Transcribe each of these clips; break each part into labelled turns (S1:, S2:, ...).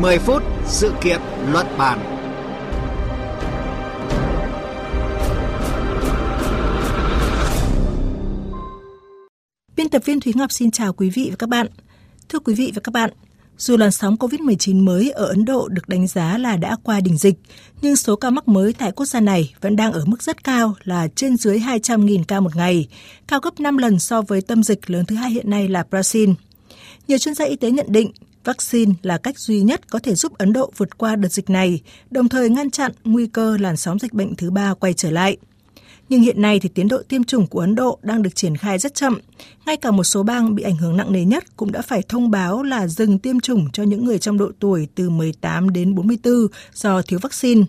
S1: 10 phút sự kiện luận bàn.
S2: Biên tập viên Thúy Ngọc xin chào quý vị và các bạn. Thưa quý vị và các bạn, dù làn sóng COVID-19 mới ở Ấn Độ được đánh giá là đã qua đỉnh dịch, nhưng số ca mắc mới tại quốc gia này vẫn đang ở mức rất cao là trên dưới 200.000 ca một ngày, cao gấp 5 lần so với tâm dịch lớn thứ hai hiện nay là Brazil. Nhiều chuyên gia y tế nhận định vaccine là cách duy nhất có thể giúp Ấn Độ vượt qua đợt dịch này, đồng thời ngăn chặn nguy cơ làn sóng dịch bệnh thứ ba quay trở lại. Nhưng hiện nay thì tiến độ tiêm chủng của Ấn Độ đang được triển khai rất chậm. Ngay cả một số bang bị ảnh hưởng nặng nề nhất cũng đã phải thông báo là dừng tiêm chủng cho những người trong độ tuổi từ 18 đến 44 do thiếu vaccine.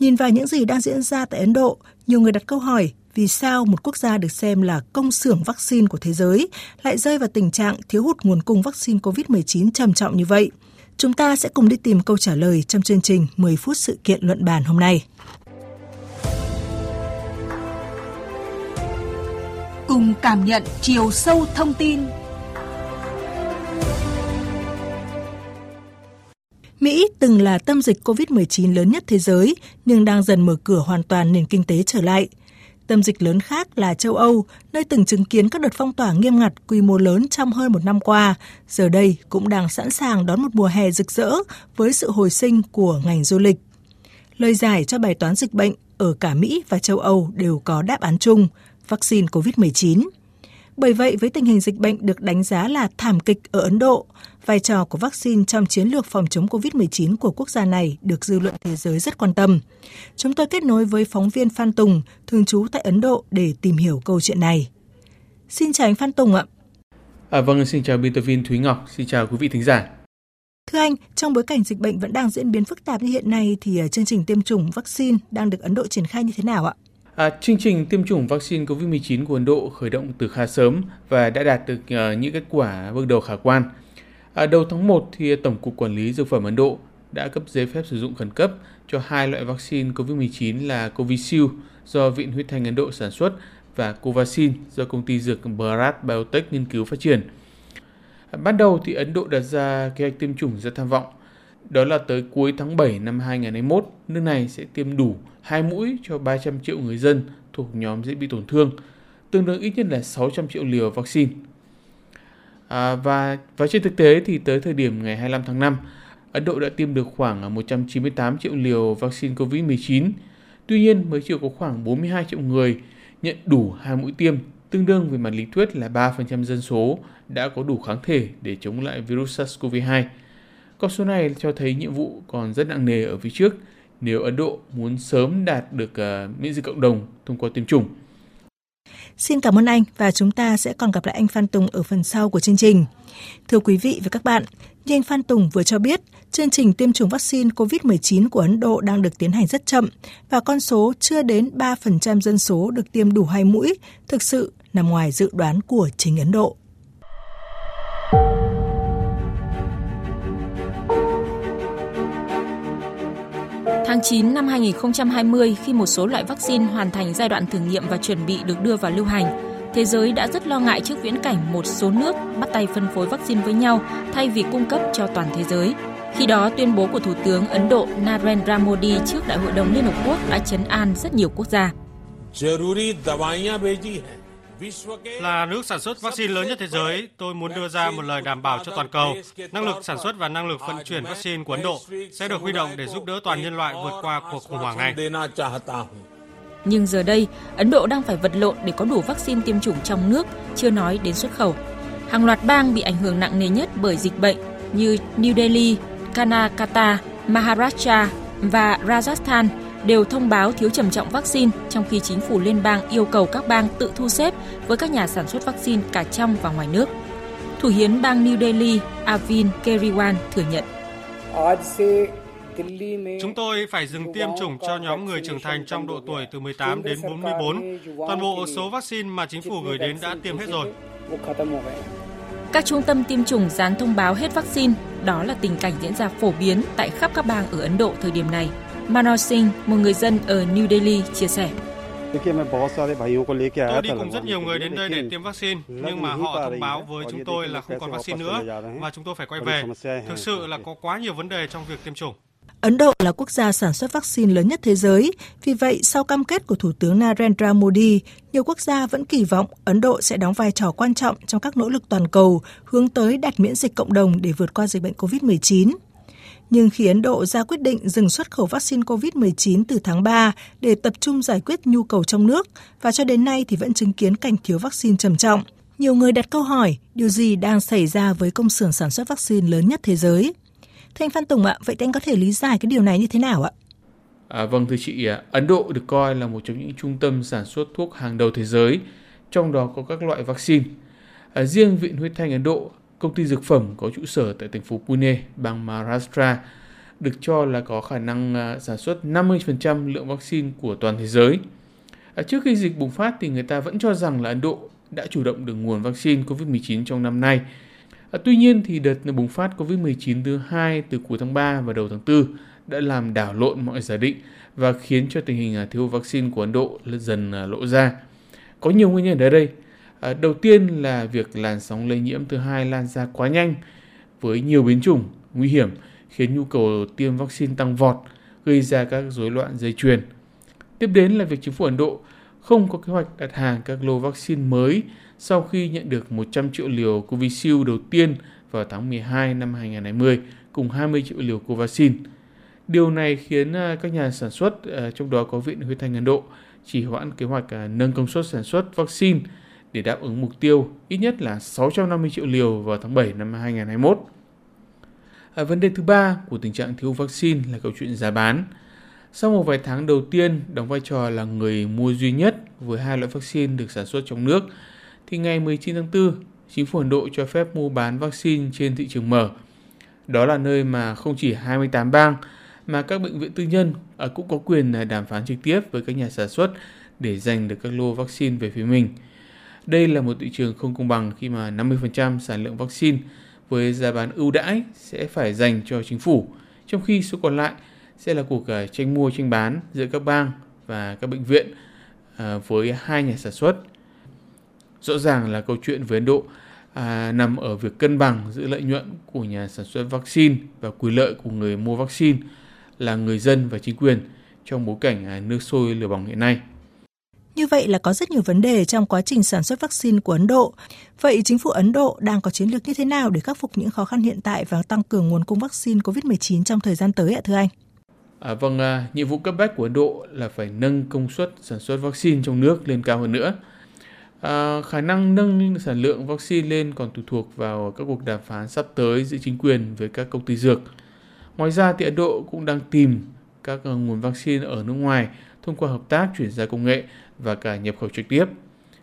S2: Nhìn vào những gì đang diễn ra tại Ấn Độ, nhiều người đặt câu hỏi vì sao một quốc gia được xem là công xưởng vaccine của thế giới lại rơi vào tình trạng thiếu hụt nguồn cung vaccine COVID-19 trầm trọng như vậy. Chúng ta sẽ cùng đi tìm câu trả lời trong chương trình 10 phút sự kiện luận bàn hôm nay.
S3: cùng cảm nhận chiều sâu thông tin.
S2: Mỹ từng là tâm dịch COVID-19 lớn nhất thế giới nhưng đang dần mở cửa hoàn toàn nền kinh tế trở lại. Tâm dịch lớn khác là châu Âu, nơi từng chứng kiến các đợt phong tỏa nghiêm ngặt quy mô lớn trong hơn một năm qua, giờ đây cũng đang sẵn sàng đón một mùa hè rực rỡ với sự hồi sinh của ngành du lịch. Lời giải cho bài toán dịch bệnh ở cả Mỹ và châu Âu đều có đáp án chung, vaccine COVID-19. Bởi vậy, với tình hình dịch bệnh được đánh giá là thảm kịch ở Ấn Độ, vai trò của vaccine trong chiến lược phòng chống COVID-19 của quốc gia này được dư luận thế giới rất quan tâm. Chúng tôi kết nối với phóng viên Phan Tùng, thường trú tại Ấn Độ để tìm hiểu câu chuyện này. Xin chào anh Phan Tùng ạ.
S4: À, vâng, xin chào biên tập viên Thúy Ngọc, xin chào quý vị thính giả.
S2: Thưa anh, trong bối cảnh dịch bệnh vẫn đang diễn biến phức tạp như hiện nay thì à, chương trình tiêm chủng vaccine đang được Ấn Độ triển khai như thế nào ạ?
S4: À, chương trình tiêm chủng vaccine COVID-19 của Ấn Độ khởi động từ khá sớm và đã đạt được uh, những kết quả bước đầu khả quan. À, đầu tháng 1 thì Tổng cục Quản lý Dược phẩm Ấn Độ đã cấp giấy phép sử dụng khẩn cấp cho hai loại vaccine COVID-19 là Covishield do Viện Huyết Thanh Ấn Độ sản xuất và Covaxin do công ty dược Bharat Biotech nghiên cứu phát triển. À, ban đầu thì Ấn Độ đặt ra kế hoạch tiêm chủng rất tham vọng – đó là tới cuối tháng 7 năm 2021, nước này sẽ tiêm đủ hai mũi cho 300 triệu người dân thuộc nhóm dễ bị tổn thương, tương đương ít nhất là 600 triệu liều vaccine. À, và, và trên thực tế thì tới thời điểm ngày 25 tháng 5, Ấn Độ đã tiêm được khoảng 198 triệu liều vaccine COVID-19. Tuy nhiên, mới chỉ có khoảng 42 triệu người nhận đủ hai mũi tiêm, tương đương về mặt lý thuyết là 3% dân số đã có đủ kháng thể để chống lại virus SARS-CoV-2. Con số này cho thấy nhiệm vụ còn rất nặng nề ở phía trước nếu Ấn Độ muốn sớm đạt được uh, miễn dịch cộng đồng thông qua tiêm chủng.
S2: Xin cảm ơn anh và chúng ta sẽ còn gặp lại anh Phan Tùng ở phần sau của chương trình. Thưa quý vị và các bạn, như anh Phan Tùng vừa cho biết, chương trình tiêm chủng vaccine COVID-19 của Ấn Độ đang được tiến hành rất chậm và con số chưa đến 3% dân số được tiêm đủ hai mũi thực sự nằm ngoài dự đoán của chính Ấn Độ.
S5: Tháng 9 năm 2020, khi một số loại vaccine hoàn thành giai đoạn thử nghiệm và chuẩn bị được đưa vào lưu hành, thế giới đã rất lo ngại trước viễn cảnh một số nước bắt tay phân phối vaccine với nhau thay vì cung cấp cho toàn thế giới. Khi đó, tuyên bố của Thủ tướng Ấn Độ Narendra Modi trước Đại hội đồng Liên Hợp Quốc đã chấn an rất nhiều quốc gia.
S6: Là nước sản xuất vaccine lớn nhất thế giới, tôi muốn đưa ra một lời đảm bảo cho toàn cầu. Năng lực sản xuất và năng lực vận chuyển vaccine của Ấn Độ sẽ được huy động để giúp đỡ toàn nhân loại vượt qua cuộc khủng hoảng này.
S5: Nhưng giờ đây, Ấn Độ đang phải vật lộn để có đủ vaccine tiêm chủng trong nước, chưa nói đến xuất khẩu. Hàng loạt bang bị ảnh hưởng nặng nề nhất bởi dịch bệnh như New Delhi, Karnataka, Maharashtra và Rajasthan đều thông báo thiếu trầm trọng vaccine trong khi chính phủ liên bang yêu cầu các bang tự thu xếp với các nhà sản xuất vaccine cả trong và ngoài nước. Thủ hiến bang New Delhi Arvind Kejriwal thừa nhận.
S6: Chúng tôi phải dừng tiêm chủng cho nhóm người trưởng thành trong độ tuổi từ 18 đến 44. Toàn bộ số vaccine mà chính phủ gửi đến đã tiêm hết rồi.
S5: Các trung tâm tiêm chủng dán thông báo hết vaccine, đó là tình cảnh diễn ra phổ biến tại khắp các bang ở Ấn Độ thời điểm này. Manoj Singh, một người dân ở New Delhi, chia sẻ.
S6: Tôi đi cùng rất nhiều người đến đây để tiêm vaccine, nhưng mà họ thông báo với chúng tôi là không còn vaccine nữa và chúng tôi phải quay về. Thực sự là có quá nhiều vấn đề trong việc tiêm chủng.
S2: Ấn Độ là quốc gia sản xuất vaccine lớn nhất thế giới, vì vậy sau cam kết của Thủ tướng Narendra Modi, nhiều quốc gia vẫn kỳ vọng Ấn Độ sẽ đóng vai trò quan trọng trong các nỗ lực toàn cầu hướng tới đạt miễn dịch cộng đồng để vượt qua dịch bệnh COVID-19. Nhưng khi Ấn Độ ra quyết định dừng xuất khẩu vaccine COVID-19 từ tháng 3 để tập trung giải quyết nhu cầu trong nước và cho đến nay thì vẫn chứng kiến cảnh thiếu vaccine trầm trọng, nhiều người đặt câu hỏi điều gì đang xảy ra với công xưởng sản xuất vaccine lớn nhất thế giới. Thanh Phan Tùng ạ, vậy anh có thể lý giải cái điều này như thế nào ạ?
S4: À, vâng thưa chị, Ấn Độ được coi là một trong những trung tâm sản xuất thuốc hàng đầu thế giới, trong đó có các loại vaccine. À, riêng Viện Huyết Thanh Ấn Độ, công ty dược phẩm có trụ sở tại thành phố Pune, bang Maharashtra, được cho là có khả năng sản xuất 50% lượng vaccine của toàn thế giới. À, trước khi dịch bùng phát thì người ta vẫn cho rằng là Ấn Độ đã chủ động được nguồn vaccine COVID-19 trong năm nay – À, tuy nhiên thì đợt bùng phát Covid-19 thứ hai từ cuối tháng 3 và đầu tháng 4 đã làm đảo lộn mọi giả định và khiến cho tình hình à, thiếu vaccine của Ấn Độ dần à, lộ ra. Có nhiều nguyên nhân ở đây. Ờ, đầu tiên là việc làn sóng lây nhiễm thứ hai lan ra quá nhanh với nhiều biến chủng nguy hiểm khiến nhu cầu tiêm vaccine tăng vọt, gây ra các rối loạn dây chuyền. Tiếp đến là việc chính phủ Ấn Độ không có kế hoạch đặt hàng các lô vaccine mới sau khi nhận được 100 triệu liều Covishield đầu tiên vào tháng 12 năm 2020 cùng 20 triệu liều Covaxin. Điều này khiến ờ, các nhà sản xuất, ờ, trong đó có Viện Huyết Thanh Ấn Độ, chỉ hoãn kế hoạch nâng công suất sản xuất vaccine để đáp ứng mục tiêu ít nhất là 650 triệu liều vào tháng 7 năm 2021. À, vấn đề thứ ba của tình trạng thiếu vaccine là câu chuyện giá bán. Sau một vài tháng đầu tiên đóng vai trò là người mua duy nhất với hai loại vaccine được sản xuất trong nước, thì ngày 19 tháng 4, chính phủ Ấn Độ cho phép mua bán vaccine trên thị trường mở. Đó là nơi mà không chỉ 28 bang mà các bệnh viện tư nhân à, cũng có quyền à, đàm phán trực tiếp với các nhà sản xuất để giành được các lô vaccine về phía mình. Đây là một thị trường không công bằng khi mà 50% sản lượng vaccine với giá bán ưu đãi sẽ phải dành cho chính phủ, trong khi số còn lại sẽ là cuộc à, tranh mua tranh bán giữa các bang và các bệnh viện à, với hai nhà sản xuất Rõ ràng là câu chuyện với Ấn Độ à, nằm ở việc cân bằng giữa lợi nhuận của nhà sản xuất vaccine và quyền lợi của người mua vaccine là người dân và chính quyền trong bối cảnh à, nước sôi lửa bỏng hiện nay.
S2: Như vậy là có rất nhiều vấn đề trong quá trình sản xuất vaccine của Ấn Độ. Vậy chính phủ Ấn Độ đang có chiến lược như thế nào để khắc phục những khó khăn hiện tại và tăng cường nguồn cung vaccine COVID-19 trong thời gian tới ạ thưa anh?
S4: À, vâng, à, nhiệm vụ cấp bách của Ấn Độ là phải nâng công suất sản xuất vaccine trong nước lên cao hơn nữa. À, khả năng nâng sản lượng vaccine lên còn tùy thuộc vào các cuộc đàm phán sắp tới giữa chính quyền với các công ty dược. Ngoài ra thì Ấn Độ cũng đang tìm các à, nguồn vaccine ở nước ngoài thông qua hợp tác chuyển giao công nghệ và cả nhập khẩu trực tiếp.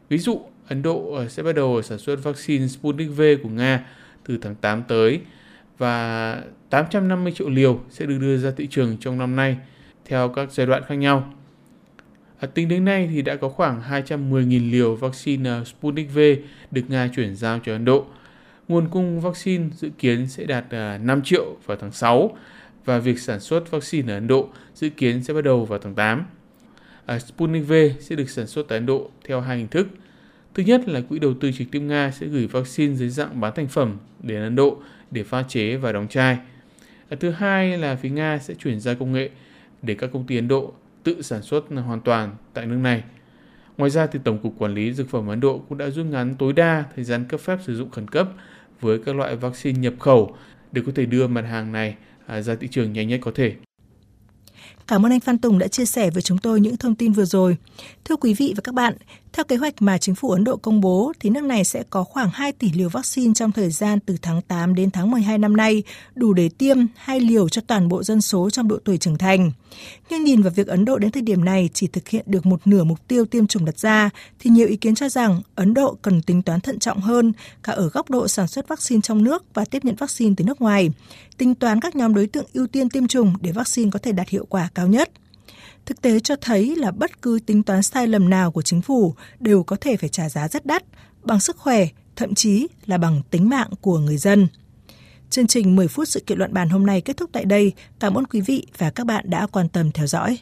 S4: Ví dụ, Ấn Độ ờ, sẽ bắt đầu sản xuất vaccine Sputnik V của Nga từ tháng 8 tới và 850 triệu liều sẽ được đưa ra thị trường trong năm nay theo các giai đoạn khác nhau. À, tính đến nay thì đã có khoảng 210.000 liều vaccine ờ, Sputnik V được Nga chuyển giao cho Ấn Độ. Nguồn cung vaccine dự kiến sẽ đạt ờ, 5 triệu vào tháng 6 và việc sản xuất vaccine ở Ấn Độ dự kiến sẽ bắt đầu vào tháng 8. À, Sputnik V sẽ được sản xuất tại Ấn Độ theo hai hình thức. Thứ nhất là quỹ đầu tư trực tiếp Nga sẽ gửi vaccine dưới dạng bán thành phẩm đến Ấn Độ để pha chế và đóng chai. À, thứ hai là phía Nga sẽ chuyển giao công nghệ để các công ty Ấn Độ tự sản xuất hoàn toàn tại nước này. Ngoài ra thì Tổng cục Quản lý Dược phẩm Ấn Độ cũng đã rút ngắn tối đa thời gian cấp phép sử dụng khẩn cấp với các loại vaccine nhập khẩu để có thể đưa mặt hàng này à, ra thị trường nhanh nhất có thể.
S2: Cảm ơn anh Phan Tùng đã chia sẻ với chúng tôi những thông tin vừa rồi. Thưa quý vị và các bạn, theo kế hoạch mà chính phủ Ấn Độ công bố, thì nước này sẽ có khoảng 2 tỷ liều vaccine trong thời gian từ tháng 8 đến tháng 12 năm nay, đủ để tiêm hai liều cho toàn bộ dân số trong độ tuổi trưởng thành. Nhưng nhìn vào việc Ấn Độ đến thời điểm này chỉ thực hiện được một nửa mục tiêu tiêm chủng đặt ra, thì nhiều ý kiến cho rằng Ấn Độ cần tính toán thận trọng hơn cả ở góc độ sản xuất vaccine trong nước và tiếp nhận vaccine từ nước ngoài, tính toán các nhóm đối tượng ưu tiên tiêm chủng để vaccine có thể đạt hiệu quả cao nhất. Thực tế cho thấy là bất cứ tính toán sai lầm nào của chính phủ đều có thể phải trả giá rất đắt, bằng sức khỏe, thậm chí là bằng tính mạng của người dân. Chương trình 10 phút sự kiện luận bàn hôm nay kết thúc tại đây. Cảm ơn quý vị và các bạn đã quan tâm theo dõi.